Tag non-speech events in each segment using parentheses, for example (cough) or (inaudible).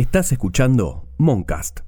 Estás escuchando Moncast.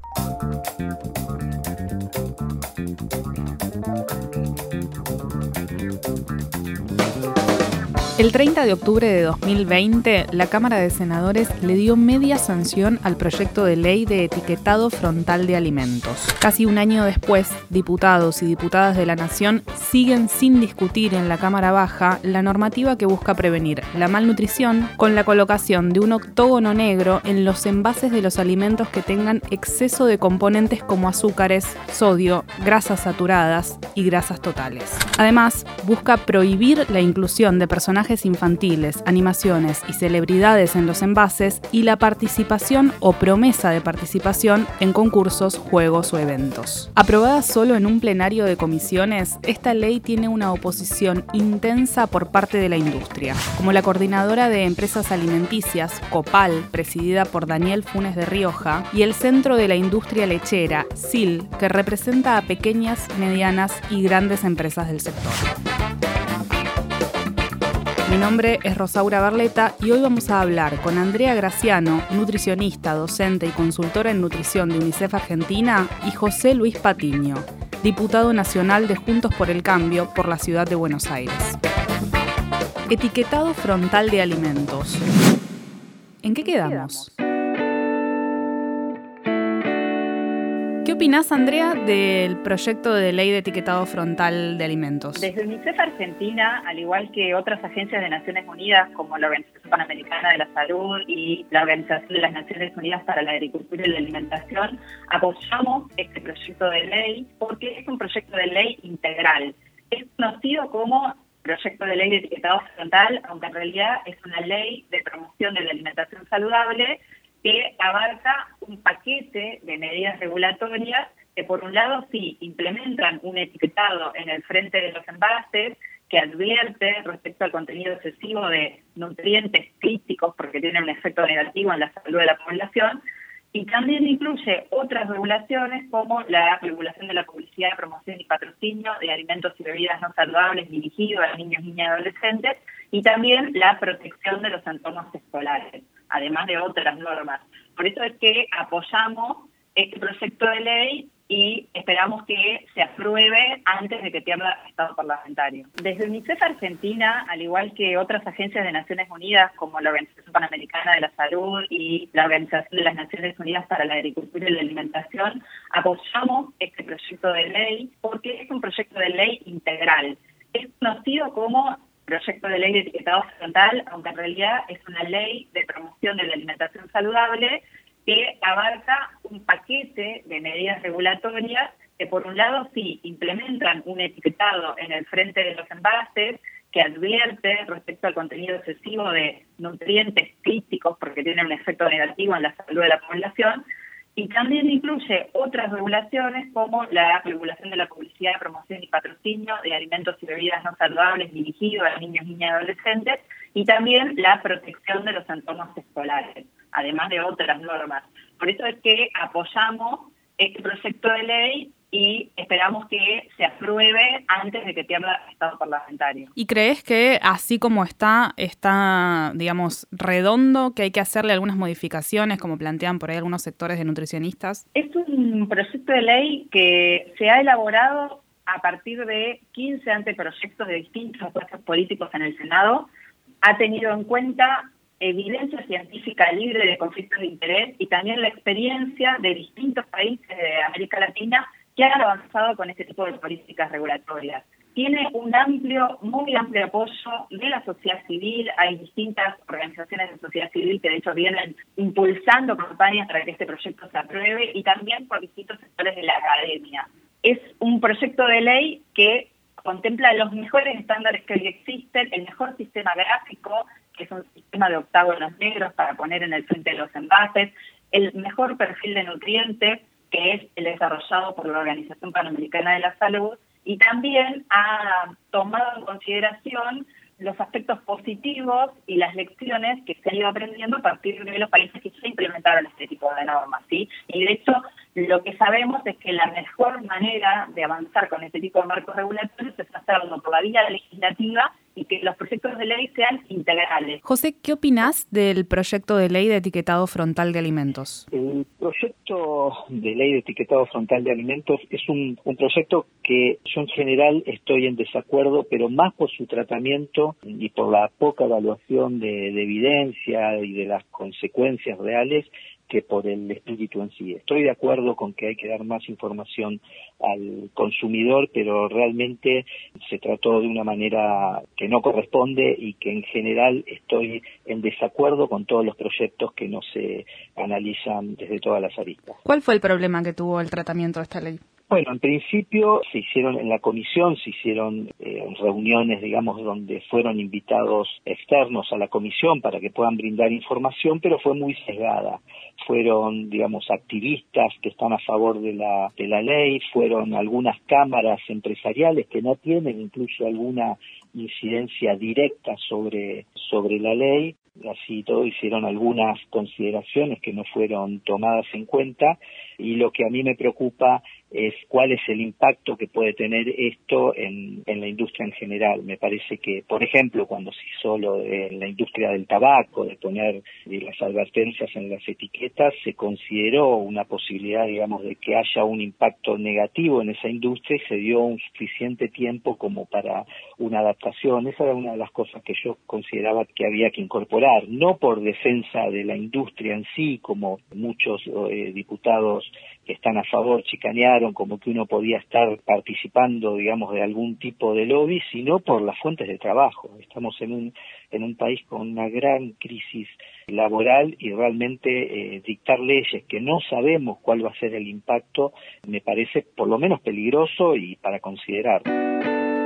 El 30 de octubre de 2020, la Cámara de Senadores le dio media sanción al proyecto de ley de etiquetado frontal de alimentos. Casi un año después, diputados y diputadas de la Nación siguen sin discutir en la Cámara Baja la normativa que busca prevenir la malnutrición con la colocación de un octógono negro en los envases de los alimentos que tengan exceso de componentes como azúcares, sodio, grasas saturadas y grasas totales. Además, busca prohibir la inclusión de personajes infantiles, animaciones y celebridades en los envases y la participación o promesa de participación en concursos, juegos o eventos. Aprobada solo en un plenario de comisiones, esta ley tiene una oposición intensa por parte de la industria, como la coordinadora de empresas alimenticias, COPAL, presidida por Daniel Funes de Rioja, y el Centro de la Industria Lechera, SIL, que representa a pequeñas, medianas y grandes empresas del sector. Mi nombre es Rosaura Barleta y hoy vamos a hablar con Andrea Graciano, nutricionista, docente y consultora en nutrición de UNICEF Argentina, y José Luis Patiño, diputado nacional de Juntos por el Cambio por la ciudad de Buenos Aires. Etiquetado frontal de alimentos. ¿En qué quedamos? ¿Qué opinás, Andrea, del proyecto de ley de etiquetado frontal de alimentos? Desde UNICEF Argentina, al igual que otras agencias de Naciones Unidas, como la Organización Panamericana de la Salud y la Organización de las Naciones Unidas para la Agricultura y la Alimentación, apoyamos este proyecto de ley porque es un proyecto de ley integral. Es conocido como proyecto de ley de etiquetado frontal, aunque en realidad es una ley de promoción de la alimentación saludable que abarca un paquete de medidas regulatorias que por un lado sí implementan un etiquetado en el frente de los envases que advierte respecto al contenido excesivo de nutrientes críticos porque tienen un efecto negativo en la salud de la población y también incluye otras regulaciones como la regulación de la publicidad, promoción y patrocinio de alimentos y bebidas no saludables dirigidos a niños, niñas y adolescentes y también la protección de los entornos escolares además de otras normas. Por eso es que apoyamos este proyecto de ley y esperamos que se apruebe antes de que pierda estado parlamentario. Desde UNICEF Argentina, al igual que otras agencias de Naciones Unidas como la Organización Panamericana de la Salud y la Organización de las Naciones Unidas para la Agricultura y la Alimentación, apoyamos este proyecto de ley porque es un proyecto de ley integral. Es conocido como proyecto de ley de etiquetado frontal, aunque en realidad es una ley de promoción de la alimentación saludable que abarca un paquete de medidas regulatorias que por un lado sí implementan un etiquetado en el frente de los envases que advierte respecto al contenido excesivo de nutrientes críticos porque tienen un efecto negativo en la salud de la población, y también incluye otras regulaciones como la regulación de la publicidad, promoción y patrocinio de alimentos y bebidas no saludables dirigidos a niños, niñas y adolescentes y también la protección de los entornos escolares, además de otras normas. Por eso es que apoyamos este proyecto de ley y esperamos que se apruebe antes de que pierda estado parlamentario. ¿Y crees que así como está, está, digamos, redondo, que hay que hacerle algunas modificaciones, como plantean por ahí algunos sectores de nutricionistas? Es un proyecto de ley que se ha elaborado a partir de 15 anteproyectos de distintos puestos políticos en el Senado. Ha tenido en cuenta evidencia científica libre de conflictos de interés y también la experiencia de distintos países de América Latina que han avanzado con este tipo de políticas regulatorias. Tiene un amplio, muy amplio apoyo de la sociedad civil. Hay distintas organizaciones de sociedad civil que de hecho vienen impulsando campañas para que este proyecto se apruebe y también por distintos sectores de la academia. Es un proyecto de ley que contempla los mejores estándares que hoy existen, el mejor sistema gráfico, que es un sistema de octágonos negros para poner en el frente de los envases, el mejor perfil de nutrientes, que es el desarrollado por la Organización Panamericana de la Salud, y también ha tomado en consideración los aspectos positivos y las lecciones que se han ido aprendiendo a partir de los países que se implementaron este tipo de normas. ¿sí? Y de hecho, Lo que sabemos es que la mejor manera de avanzar con este tipo de marcos regulatorios es hacerlo por la vía legislativa y que los proyectos de ley sean integrales. José, ¿qué opinás del proyecto de ley de etiquetado frontal de alimentos? El proyecto de ley de etiquetado frontal de alimentos es un, proyecto que yo en general estoy en desacuerdo, pero más por su tratamiento y por la poca evaluación de evidencia y de las consecuencias reales que por el espíritu en sí. Estoy de acuerdo con que hay que dar más información al consumidor, pero realmente se trató de una manera que no corresponde y que en general estoy en desacuerdo con todos los proyectos que no se analizan desde todas las aristas. ¿Cuál fue el problema que tuvo el tratamiento de esta ley? Bueno, en principio se hicieron en la comisión, se hicieron eh, reuniones, digamos, donde fueron invitados externos a la comisión para que puedan brindar información, pero fue muy sesgada. Fueron, digamos, activistas que están a favor de la, de la ley, fueron algunas cámaras empresariales que no tienen incluso alguna incidencia directa sobre, sobre la ley, así todo hicieron algunas consideraciones que no fueron tomadas en cuenta y lo que a mí me preocupa es cuál es el impacto que puede tener esto en, la industria en general. Me parece que, por ejemplo, cuando se hizo lo de la industria del tabaco, de poner las advertencias en las etiquetas, se consideró una posibilidad, digamos, de que haya un impacto negativo en esa industria y se dio un suficiente tiempo como para una adaptación. Esa era una de las cosas que yo consideraba que había que incorporar, no por defensa de la industria en sí, como muchos eh, diputados que están a favor chicanearon como que uno podía estar participando, digamos, de algún tipo de lobby, sino por las fuentes de trabajo. Estamos en un, en un país con una gran crisis laboral y realmente eh, dictar leyes que no sabemos cuál va a ser el impacto me parece por lo menos peligroso y para considerar.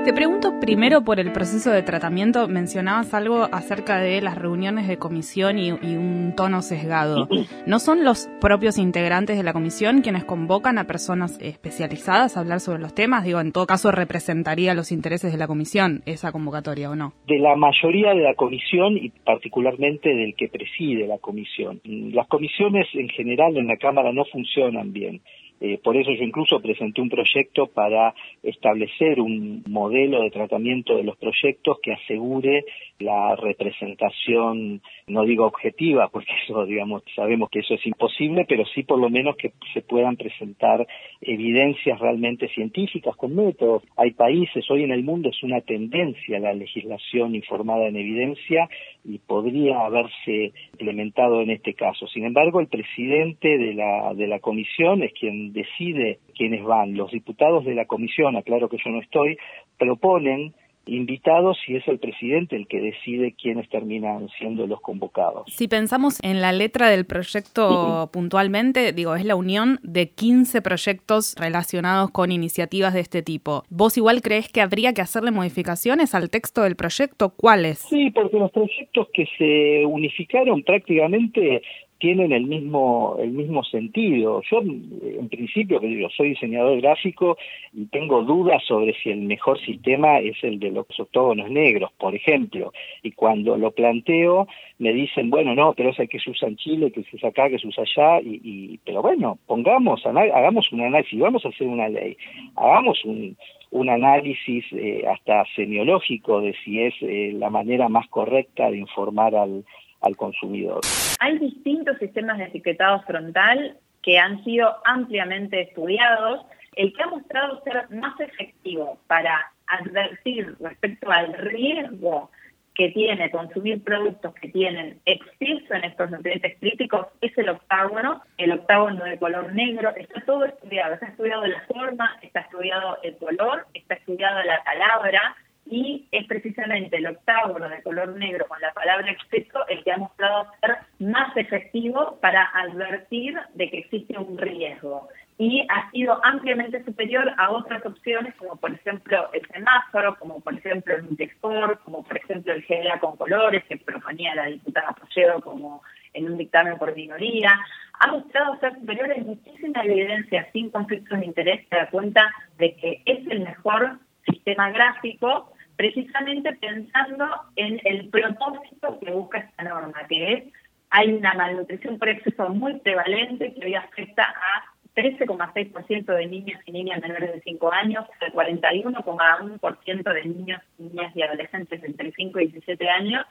Te pregunto primero por el proceso de tratamiento. Mencionabas algo acerca de las reuniones de comisión y, un tono sesgado. (clears throat) ¿No son los propios integrantes de la comisión quienes convocan a personas especializadas a hablar sobre los temas? Digo, en todo caso, representaría los intereses de la comisión esa convocatoria o no? De la mayoría de la comisión y particularmente del que preside la comisión. Las comisiones en general en la Cámara no funcionan bien. Eh, por eso yo incluso presenté un proyecto para establecer un modelo de tratamiento de los proyectos que asegure la representación, no digo objetiva, porque (laughs) eso, digamos, sabemos que eso es imposible, pero sí por lo menos que se puedan presentar evidencias realmente científicas con métodos. Hay países, hoy en el mundo es una tendencia la legislación informada en evidencia y podría haberse implementado en este caso. Sin embargo, el presidente de la, de la comisión es quien decide quiénes van. Los diputados de la comisión, aclaro que yo no estoy, proponen invitados y es el presidente el que decide quiénes terminan siendo los convocados. Si pensamos en la letra del proyecto puntualmente, digo, es la unión de 15 proyectos relacionados con iniciativas de este tipo. ¿Vos igual crees que habría que hacerle modificaciones al texto del proyecto? ¿Cuáles? Sí, porque los proyectos que se unificaron prácticamente tienen el mismo el mismo sentido. Yo en principio digo, soy diseñador gráfico y tengo dudas sobre si el mejor sistema es el de los octógonos negros, por ejemplo, y cuando lo planteo me dicen, bueno, no, pero es que se usa en Chile, que se usa acá, que se usa allá y, y pero bueno, pongamos hagamos un análisis, vamos a hacer una ley. Hagamos un un análisis eh, hasta semiológico de si es eh, la manera más correcta de informar al, al consumidor. Hay distintos sistemas de etiquetado frontal que han sido ampliamente estudiados. El que ha mostrado ser más efectivo para advertir respecto al riesgo que tiene consumir productos que tienen exceso en estos nutrientes críticos es el octágono, el octágono de color negro, está todo estudiado, está estudiado la forma, está estudiado el color, está estudiado la palabra, y es precisamente el octágono de color negro con la palabra exceso el que ha mostrado ser más efectivo para advertir de que existe un riesgo. Y ha sido ampliamente superior a otras opciones como por ejemplo el semáforo, como por ejemplo el Nutexport, como por ejemplo el GLA con colores que proponía la diputada Pollero como en un dictamen por minoría, ha mostrado ser superior en muchísima evidencia sin conflictos de interés que da cuenta de que es el mejor sistema gráfico precisamente pensando en el propósito que busca esta norma, que es hay una malnutrición por exceso muy prevalente que hoy afecta a 13,6% de niños y niñas menores de 5 años, el 41,1% de niños, niñas y adolescentes entre 5 y 17 años,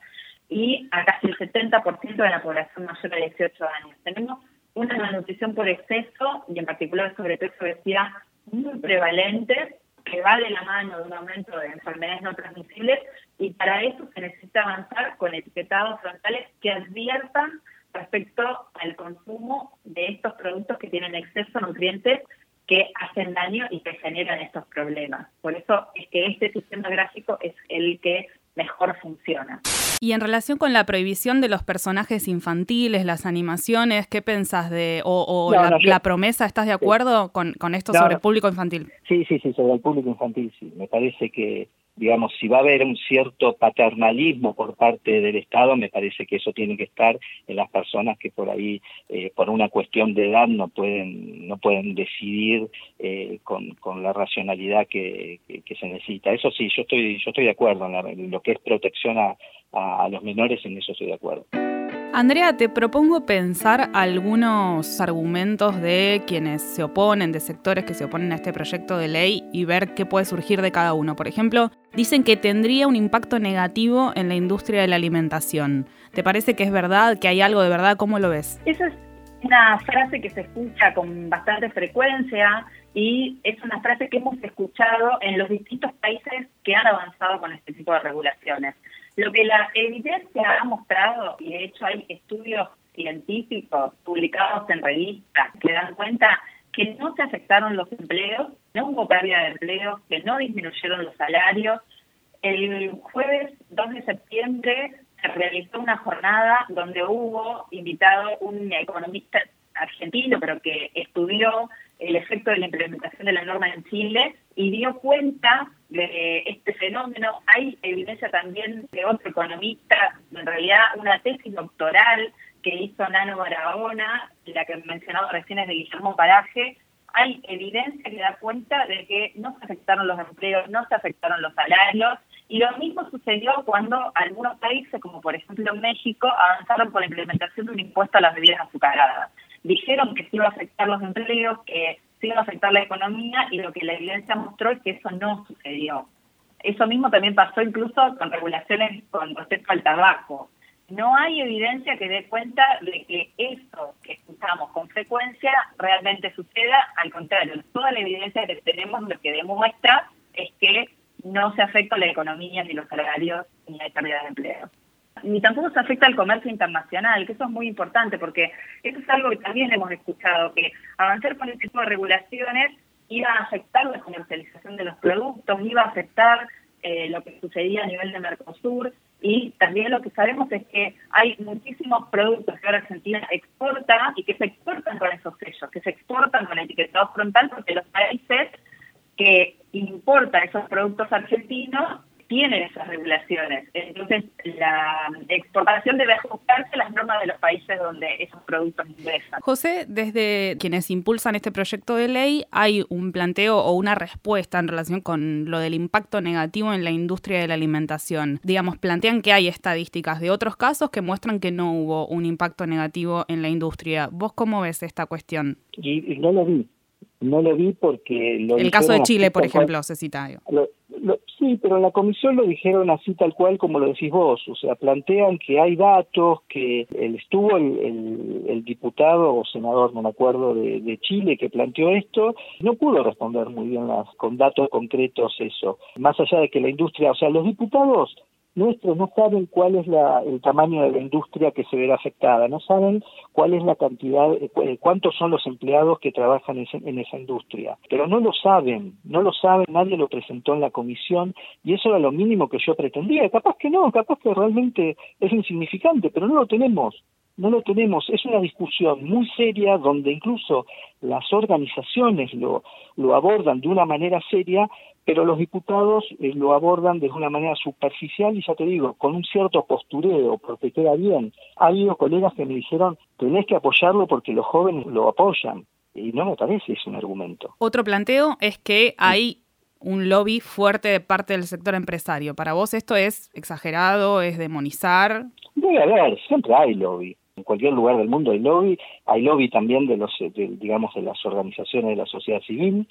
y a casi el 70% de la población mayor de 18 años. Tenemos una malnutrición por exceso y en particular sobre todo obesidad muy prevalente que va de la mano de un aumento de enfermedades no transmisibles y para eso se necesita avanzar con etiquetados frontales que adviertan respecto al consumo de estos productos que tienen exceso de nutrientes que hacen daño y que generan estos problemas. Por eso es que este sistema gráfico es el que mejor funciona. Y en relación con la prohibición de los personajes infantiles, las animaciones, ¿qué pensás de, o, la, promesa, ¿estás de acuerdo con, con esto sobre el público infantil? Sí, sí, sí, sobre el público infantil, sí. Me parece que digamos, si va a haber un cierto paternalismo por parte del Estado, me parece que eso tiene que estar en las personas que por ahí, eh, por una cuestión de edad, no pueden, no pueden decidir eh, con, con, la racionalidad que, que, se necesita. Eso sí, yo estoy, yo estoy de acuerdo en, lo que es protección a, a los menores, en eso estoy de acuerdo. Andrea, te propongo pensar algunos argumentos de quienes se oponen, de sectores que se oponen a este proyecto de ley y ver qué puede surgir de cada uno. Por ejemplo, dicen que tendría un impacto negativo en la industria de la alimentación. ¿Te parece que es verdad, que hay algo de verdad? ¿Cómo lo ves? Esa es una frase que se escucha con bastante frecuencia y es una frase que hemos escuchado en los distintos países que han avanzado con este tipo de regulaciones. Lo que la evidencia ha mostrado, y de hecho hay estudios científicos publicados en revistas que dan cuenta que no se afectaron los empleos, no hubo pérdida de empleos, que no disminuyeron los salarios. El jueves 2 de septiembre se realizó una jornada donde hubo invitado un economista argentino, pero que estudió el efecto de la implementación de la norma en Chile y dio cuenta de este fenómeno. Hay evidencia también de otro economista, en realidad una tesis doctoral que hizo Nano Barahona, la que mencionaba recién es de Guillermo Paraje. Hay evidencia que da cuenta de que no se afectaron los empleos, no se afectaron los salarios, y lo mismo sucedió cuando algunos países, como por ejemplo México, avanzaron por la implementación de un impuesto a las bebidas azucaradas dijeron que se iba a afectar los empleos, que se iba a afectar la economía y lo que la evidencia mostró es que eso no sucedió. Eso mismo también pasó incluso con regulaciones con respecto al tabaco. No hay evidencia que dé cuenta de que eso que escuchamos con frecuencia realmente suceda. Al contrario, toda la evidencia que tenemos lo que demuestra es que no se afecta la economía, ni los salarios, ni la pérdida de empleo ni tampoco se afecta al comercio internacional, que eso es muy importante porque eso es algo que también hemos escuchado, que avanzar con este tipo de regulaciones iba a afectar la comercialización de los productos, iba a afectar eh, lo que sucedía a nivel de Mercosur y también lo que sabemos es que hay muchísimos productos que ahora Argentina exporta y que se exportan con esos sellos, que se exportan con el etiquetado frontal porque los países que importan esos productos argentinos tienen esas regulaciones. Entonces, la exportación debe ajustarse a las normas de los países donde esos productos ingresan. José, desde quienes impulsan este proyecto de ley, hay un planteo o una respuesta en relación con lo del impacto negativo en la industria de la alimentación. Digamos, plantean que hay estadísticas de otros casos que muestran que no hubo un impacto negativo en la industria. ¿Vos cómo ves esta cuestión? Y, no lo vi. No lo vi porque... Lo el caso de Chile, por ejemplo, se cita. Sí, pero en la comisión lo dijeron así tal cual como lo decís vos, o sea, plantean que hay datos, que estuvo el, diputado o senador, no me acuerdo, de, Chile que planteó esto, no pudo responder muy bien las, con datos concretos eso, más allá de que la industria, o sea, los diputados nuestros no saben cuál es la, el tamaño de la industria que se verá afectada, no saben cuál es la cantidad, eh, eh, cuántos son los empleados que trabajan en, esa industria, pero no lo saben, no lo saben, nadie lo presentó en la comisión y eso era lo mínimo que yo pretendía, capaz que no, capaz que realmente es insignificante, pero no lo tenemos, no lo tenemos, es una discusión muy seria donde incluso las organizaciones lo, lo abordan de una manera seria, pero los diputados eh, lo abordan de una manera superficial y ya te digo, con un cierto postureo, porque queda bien. Ha habido colegas que me dijeron, tenés que apoyarlo porque los jóvenes lo apoyan. Y no me parece es un argumento. Otro planteo es que hay un lobby fuerte de parte del sector empresario. ¿Para vos esto es exagerado, es demonizar? Debe haber, siempre hay lobby. En cualquier lugar del mundo hay lobby, hay lobby también de los, digamos, de las organizaciones de la sociedad civil,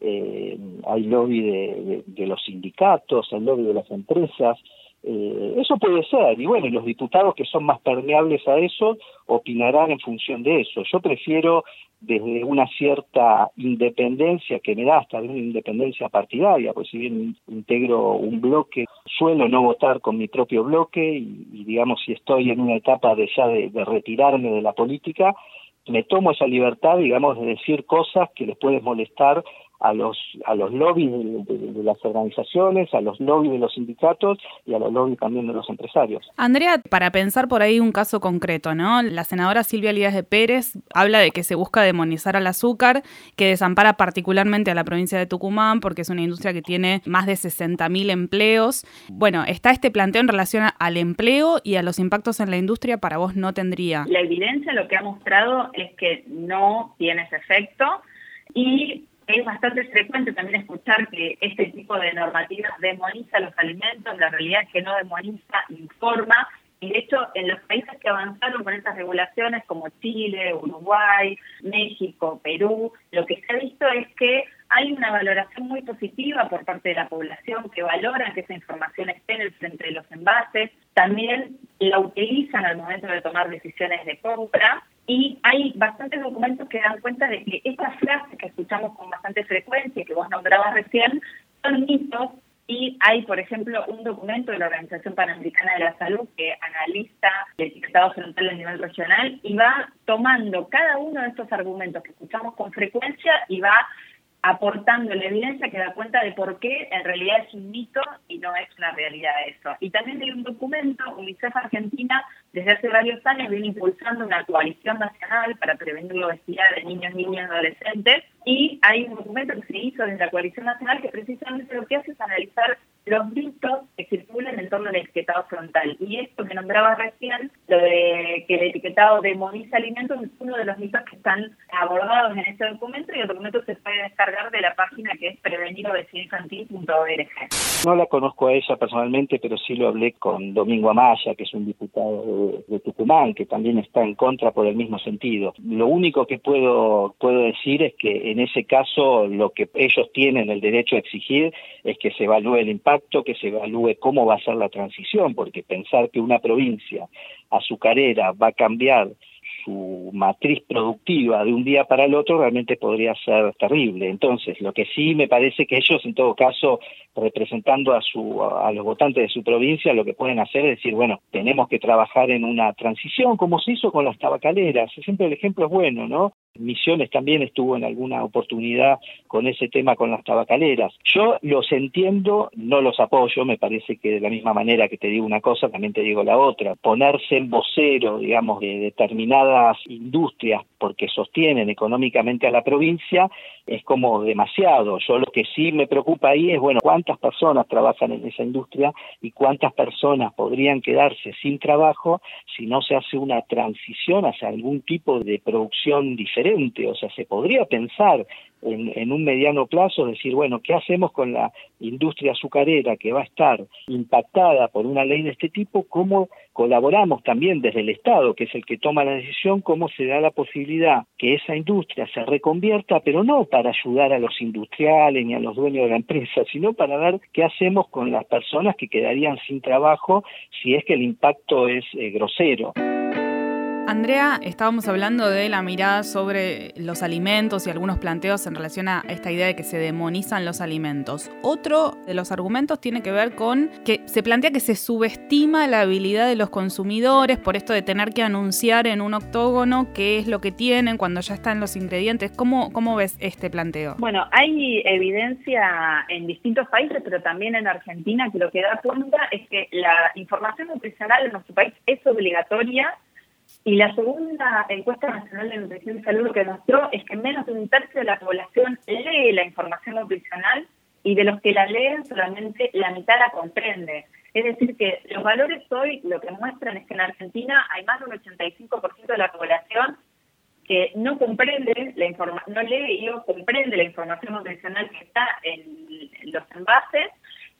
eh, hay lobby de, de, los sindicatos, hay lobby de las empresas, eh, eso puede ser, y bueno, los diputados que son más permeables a eso opinarán en función de eso. Yo prefiero desde una cierta independencia que me da hasta de una independencia partidaria, pues si bien integro un bloque, suelo no votar con mi propio bloque y, digamos si estoy en una etapa de ya de retirarme de la política, me tomo esa libertad, digamos, de decir cosas que les pueden molestar a los a los lobbies de, las organizaciones, a los lobbies de los sindicatos y a los lobbies también de los empresarios. Andrea, para pensar por ahí un caso concreto, ¿no? La senadora Silvia Lías de Pérez habla de que se busca demonizar al azúcar, que desampara particularmente a la provincia de Tucumán porque es una industria que tiene más de 60.000 empleos. Bueno, está este planteo en relación al empleo y a los impactos en la industria, para vos no tendría. La evidencia lo que ha mostrado es que no tiene ese efecto y es bastante frecuente también escuchar que este tipo de normativas demoniza los alimentos, la realidad es que no demoniza, informa, y de hecho en los países que avanzaron con estas regulaciones como Chile, Uruguay, México, Perú, lo que se ha visto es que hay una valoración muy positiva por parte de la población que valora que esa información esté en el frente de los envases, también la utilizan al momento de tomar decisiones de compra y hay bastantes documentos que dan cuenta de que estas frases que escuchamos con bastante frecuencia, que vos nombrabas recién, son mitos. Y hay, por ejemplo, un documento de la Organización Panamericana de la Salud que analiza el etiquetado frontal a nivel regional y va tomando cada uno de estos argumentos que escuchamos con frecuencia y va aportando la evidencia que da cuenta de por qué en realidad es un mito y no es una realidad eso. Y también hay un documento, UNICEF Argentina desde hace varios años viene impulsando una coalición nacional para prevenir la obesidad de niños, niñas y adolescentes y hay un documento que se hizo desde la coalición nacional que precisamente lo que hace es analizar los mitos circulan en torno al etiquetado frontal. Y esto que nombraba recién, lo de que el etiquetado demoniza alimentos, es uno de los mitos que están abordados en este documento y el documento se puede descargar de la página que es prevenirobesidadinfantil.org. No la conozco a ella personalmente, pero sí lo hablé con Domingo Amaya, que es un diputado de, Tucumán, que también está en contra por el mismo sentido. Lo único que puedo, puedo decir es que en ese caso lo que ellos tienen el derecho a exigir es que se evalúe el impacto que se evalúe cómo va a ser la transición, porque pensar que una provincia azucarera va a cambiar su matriz productiva de un día para el otro realmente podría ser terrible. Entonces, lo que sí me parece que ellos, en todo caso, representando a, su, a los votantes de su provincia, lo que pueden hacer es decir, bueno, tenemos que trabajar en una transición, como se hizo con las tabacaleras. Siempre el ejemplo es bueno, ¿no? Misiones también estuvo en alguna oportunidad con ese tema con las tabacaleras. Yo los entiendo, no los apoyo, me parece que de la misma manera que te digo una cosa, también te digo la otra. Ponerse en vocero, digamos, de determinadas industrias porque sostienen económicamente a la provincia es como demasiado. Yo lo que sí me preocupa ahí es, bueno, cuántas personas trabajan en esa industria y cuántas personas podrían quedarse sin trabajo si no se hace una transición hacia algún tipo de producción diferente o sea, se podría pensar en, un mediano plazo, decir, bueno, ¿qué hacemos con la industria azucarera que va a estar impactada por una ley de este tipo? ¿Cómo colaboramos también desde el Estado, que es el que toma la decisión, cómo se da la posibilidad que esa industria se reconvierta, pero no para ayudar a los industriales ni a los dueños de la empresa, sino para ver qué hacemos con las personas que quedarían sin trabajo si es que el impacto es eh, grosero. Andrea, estábamos hablando de la mirada sobre los alimentos y algunos planteos en relación a esta idea de que se demonizan los alimentos. Otro de los argumentos tiene que ver con que se plantea que se subestima la habilidad de los consumidores por esto de tener que anunciar en un octógono qué es lo que tienen cuando ya están los ingredientes. ¿Cómo, cómo ves este planteo? Bueno, hay evidencia en distintos países, pero también en Argentina, que lo que da cuenta es que la información nutricional en nuestro país es obligatoria y la segunda encuesta nacional de nutrición y salud que mostró es que menos de un tercio de la población lee la información nutricional y de los que la leen solamente la mitad la comprende. Es decir, que los valores hoy lo que muestran es que en Argentina hay más de un 85% de la población que no comprende la información, no lee y no comprende la información nutricional que está en los envases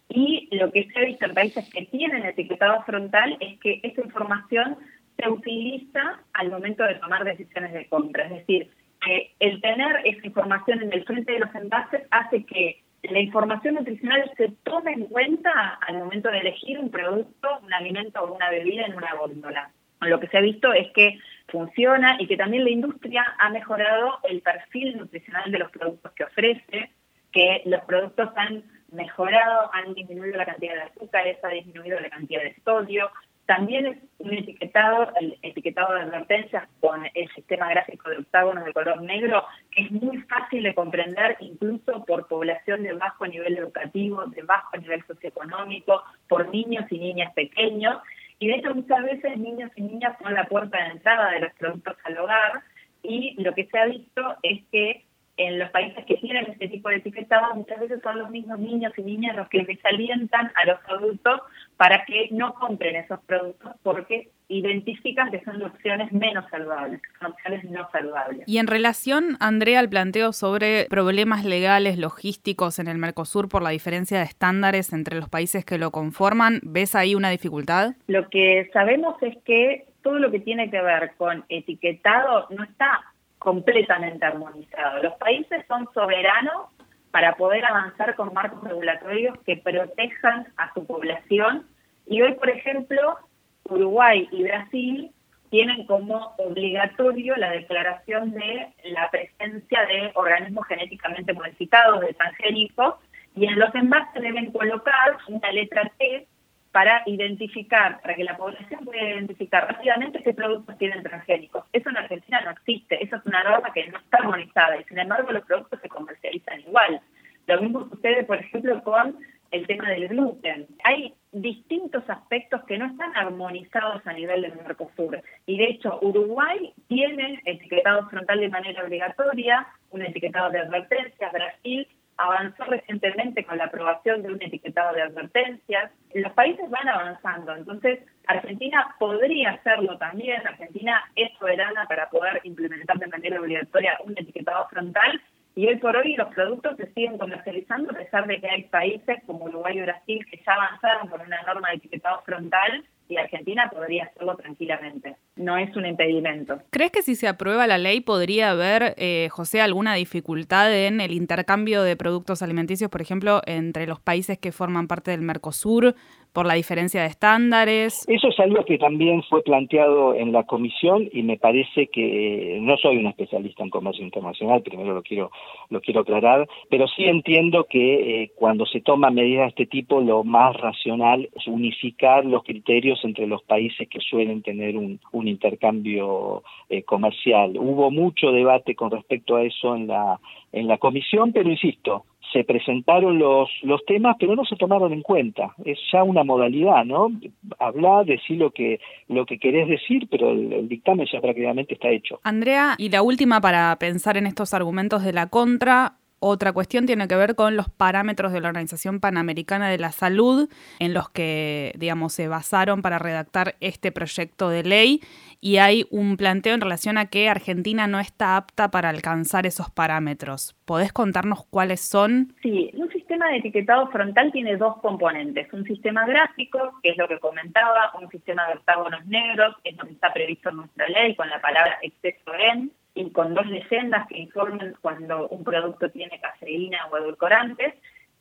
y lo que se ha visto en países que tienen etiquetado frontal es que esa información se utiliza al momento de tomar decisiones de compra. Es decir, que el tener esa información en el frente de los envases hace que la información nutricional se tome en cuenta al momento de elegir un producto, un alimento o una bebida en una góndola. Lo que se ha visto es que funciona y que también la industria ha mejorado el perfil nutricional de los productos que ofrece, que los productos han mejorado, han disminuido la cantidad de azúcares, ha disminuido la cantidad de sodio, también es un etiquetado, el etiquetado de advertencias con el sistema gráfico de octágonos de color negro, que es muy fácil de comprender incluso por población de bajo nivel educativo, de bajo nivel socioeconómico, por niños y niñas pequeños. Y de hecho muchas veces niños y niñas son la puerta de entrada de los productos al hogar y lo que se ha visto es que en los países que tienen este tipo de etiquetado, muchas veces son los mismos niños y niñas los que desalientan a los adultos para que no compren esos productos porque identifican que son opciones menos saludables, son opciones no saludables. Y en relación, Andrea, al planteo sobre problemas legales, logísticos en el Mercosur por la diferencia de estándares entre los países que lo conforman, ¿ves ahí una dificultad? Lo que sabemos es que todo lo que tiene que ver con etiquetado no está completamente armonizado. Los países son soberanos para poder avanzar con marcos regulatorios que protejan a su población. Y hoy, por ejemplo, Uruguay y Brasil tienen como obligatorio la declaración de la presencia de organismos genéticamente modificados, de transgénicos, y en los envases deben colocar una letra T para identificar, para que la población pueda identificar rápidamente qué productos tienen transgénicos. Eso en Argentina no existe, eso es una norma que no está armonizada y sin embargo los productos se comercializan igual. Lo mismo sucede, por ejemplo, con el tema del gluten. Hay distintos aspectos que no están armonizados a nivel del Mercosur. Y de hecho, Uruguay tiene etiquetado frontal de manera obligatoria, un etiquetado de advertencia, Brasil avanzó recientemente con la aprobación de un etiquetado de advertencias. Los países van avanzando, entonces Argentina podría hacerlo también. Argentina es soberana para poder implementar de manera obligatoria un etiquetado frontal y hoy por hoy los productos se siguen comercializando a pesar de que hay países como Uruguay y Brasil que ya avanzaron con una norma de etiquetado frontal y Argentina podría hacerlo tranquilamente. No es un impedimento. ¿Crees que si se aprueba la ley podría haber, eh, José, alguna dificultad en el intercambio de productos alimenticios, por ejemplo, entre los países que forman parte del Mercosur? Por la diferencia de estándares. Eso es algo que también fue planteado en la comisión y me parece que no soy un especialista en comercio internacional, primero lo quiero lo quiero aclarar, pero sí entiendo que eh, cuando se toman medidas de este tipo lo más racional es unificar los criterios entre los países que suelen tener un, un intercambio eh, comercial. Hubo mucho debate con respecto a eso en la en la comisión, pero insisto, se presentaron los, los temas, pero no se tomaron en cuenta. Es ya una modalidad, ¿no? Hablar, decir lo que, lo que querés decir, pero el, el, dictamen ya prácticamente está hecho. Andrea, y la última para pensar en estos argumentos de la contra, otra cuestión tiene que ver con los parámetros de la Organización Panamericana de la Salud, en los que, digamos, se basaron para redactar este proyecto de ley. Y hay un planteo en relación a que Argentina no está apta para alcanzar esos parámetros. ¿Podés contarnos cuáles son? Sí, un sistema de etiquetado frontal tiene dos componentes. Un sistema gráfico, que es lo que comentaba, un sistema de octágonos negros, es lo que está previsto en nuestra ley con la palabra exceso en y con dos leyendas que informan cuando un producto tiene caseína o edulcorantes.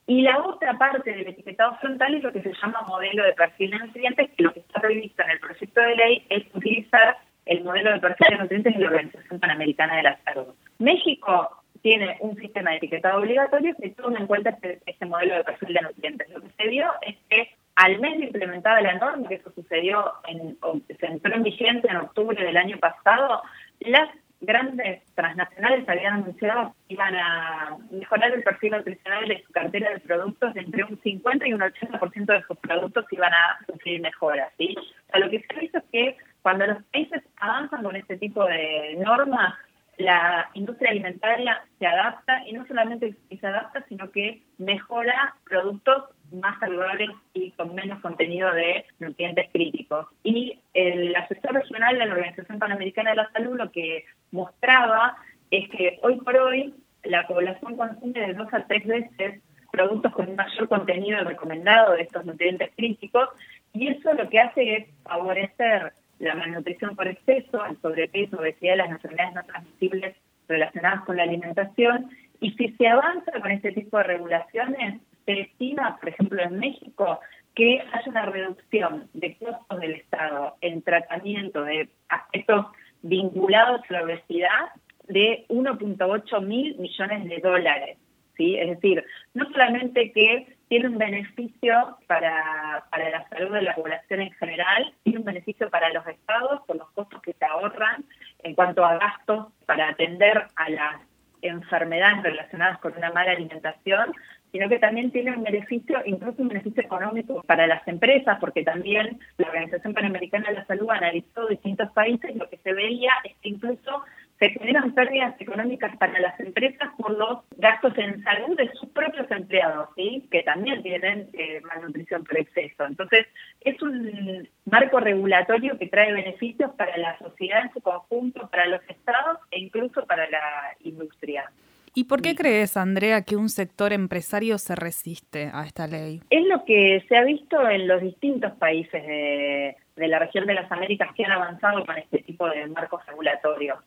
Y la otra parte del etiquetado frontal es lo que se llama modelo de perfil de nutrientes, que lo que está previsto en el proyecto de ley es utilizar el modelo de perfil de nutrientes de la Organización Panamericana de la Salud. México tiene un sistema de etiquetado obligatorio que toma en cuenta este, este, modelo de perfil de nutrientes. Lo que se vio es que al mes de implementada la norma, que eso sucedió, en, se entró en vigencia en octubre del año pasado, las grandes transnacionales habían anunciado que iban a mejorar el perfil nutricional de su cartera de productos entre un 50 y un 80% de sus productos iban a sufrir mejoras. ¿sí? O lo que se ha visto es que cuando los países avanzan con este tipo de normas, la industria alimentaria se adapta y no solamente se adapta, sino que mejora productos más saludables y con menos contenido de nutrientes críticos. Y el asesor regional de la Organización Panamericana de la Salud lo que mostraba es que hoy por hoy la población consume de dos a tres veces productos con un mayor contenido recomendado de estos nutrientes críticos y eso lo que hace es favorecer la malnutrición por exceso, el sobrepeso, obesidad las enfermedades no transmisibles relacionadas con la alimentación. Y si se avanza con este tipo de regulaciones, se estima, por ejemplo, en México, que haya una reducción de costos del Estado en tratamiento de aspectos vinculados a la obesidad de 1.8 mil millones de dólares. ¿sí? Es decir, no solamente que tiene un beneficio para, para la salud de la población en general, tiene un beneficio para los estados por los costos que se ahorran en cuanto a gastos para atender a las enfermedades relacionadas con una mala alimentación, sino que también tiene un beneficio, incluso un beneficio económico para las empresas, porque también la Organización Panamericana de la Salud analizó distintos países lo que se veía es que incluso se generan pérdidas económicas para las empresas por los gastos en salud de sus propios empleados, ¿sí? que también tienen eh, malnutrición por exceso. Entonces, es un marco regulatorio que trae beneficios para la sociedad en su conjunto, para los estados e incluso para la industria. ¿Y por qué crees, Andrea, que un sector empresario se resiste a esta ley? Es lo que se ha visto en los distintos países de, de la región de las Américas que han avanzado con este tipo de marcos regulatorios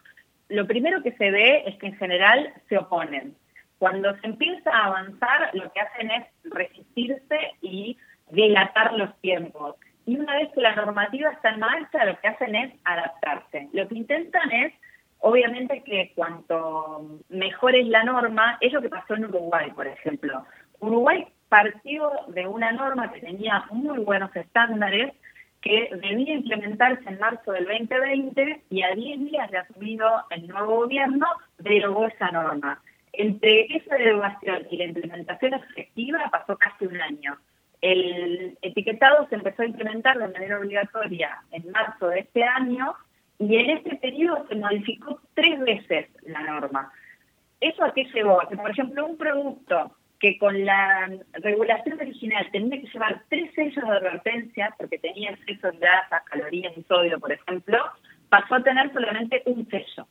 lo primero que se ve es que en general se oponen. Cuando se empieza a avanzar, lo que hacen es resistirse y dilatar los tiempos. Y una vez que la normativa está en marcha, lo que hacen es adaptarse. Lo que intentan es, obviamente, que cuanto mejor es la norma, es lo que pasó en Uruguay, por ejemplo. Uruguay partió de una norma que tenía muy buenos estándares, que debía implementarse en marzo del 2020 y a 10 días de asumido el nuevo gobierno derogó esa norma. Entre esa derogación y la implementación efectiva pasó casi un año. El etiquetado se empezó a implementar de manera obligatoria en marzo de este año y en ese periodo se modificó tres veces la norma. ¿Eso a qué llevó? Que, por ejemplo, un producto que con la regulación original tenía que llevar tres sellos de advertencia, porque tenía exceso de grasa, calorías y sodio, por ejemplo, pasó a tener solamente un sello.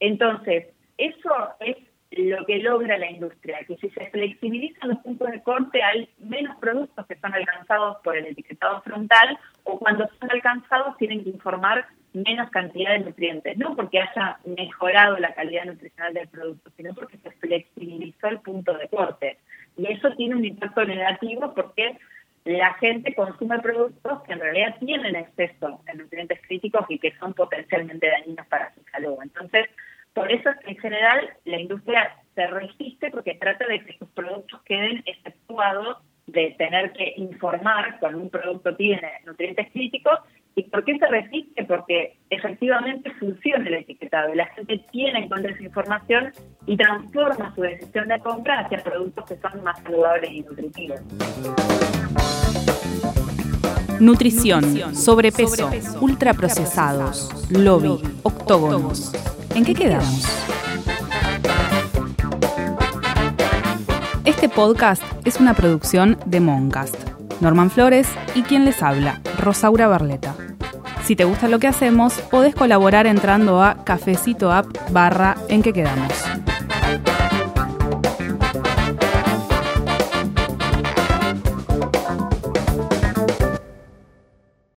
Entonces, eso es lo que logra la industria, que si se flexibilizan los puntos de corte hay menos productos que son alcanzados por el etiquetado frontal o cuando son alcanzados tienen que informar menos cantidad de nutrientes, no porque haya mejorado la calidad nutricional del producto, sino porque se flexibilizó el punto de corte. Y eso tiene un impacto negativo porque la gente consume productos que en realidad tienen exceso de nutrientes críticos y que son potencialmente dañinos para su salud. Entonces, por eso en general la industria se resiste porque trata de que sus productos queden exceptuados de tener que informar cuando un producto tiene nutrientes críticos. ¿Y por qué se resiste? Porque efectivamente funciona el etiquetado y la gente tiene en cuenta esa información y transforma su decisión de compra hacia productos que son más saludables y nutritivos. Nutrición, sobrepeso, ultraprocesados, lobby, octógonos. ¿En qué quedamos? Este podcast es una producción de Moncast. Norman Flores y quien les habla, Rosaura Barleta. Si te gusta lo que hacemos, podés colaborar entrando a cafecito app barra en que quedamos.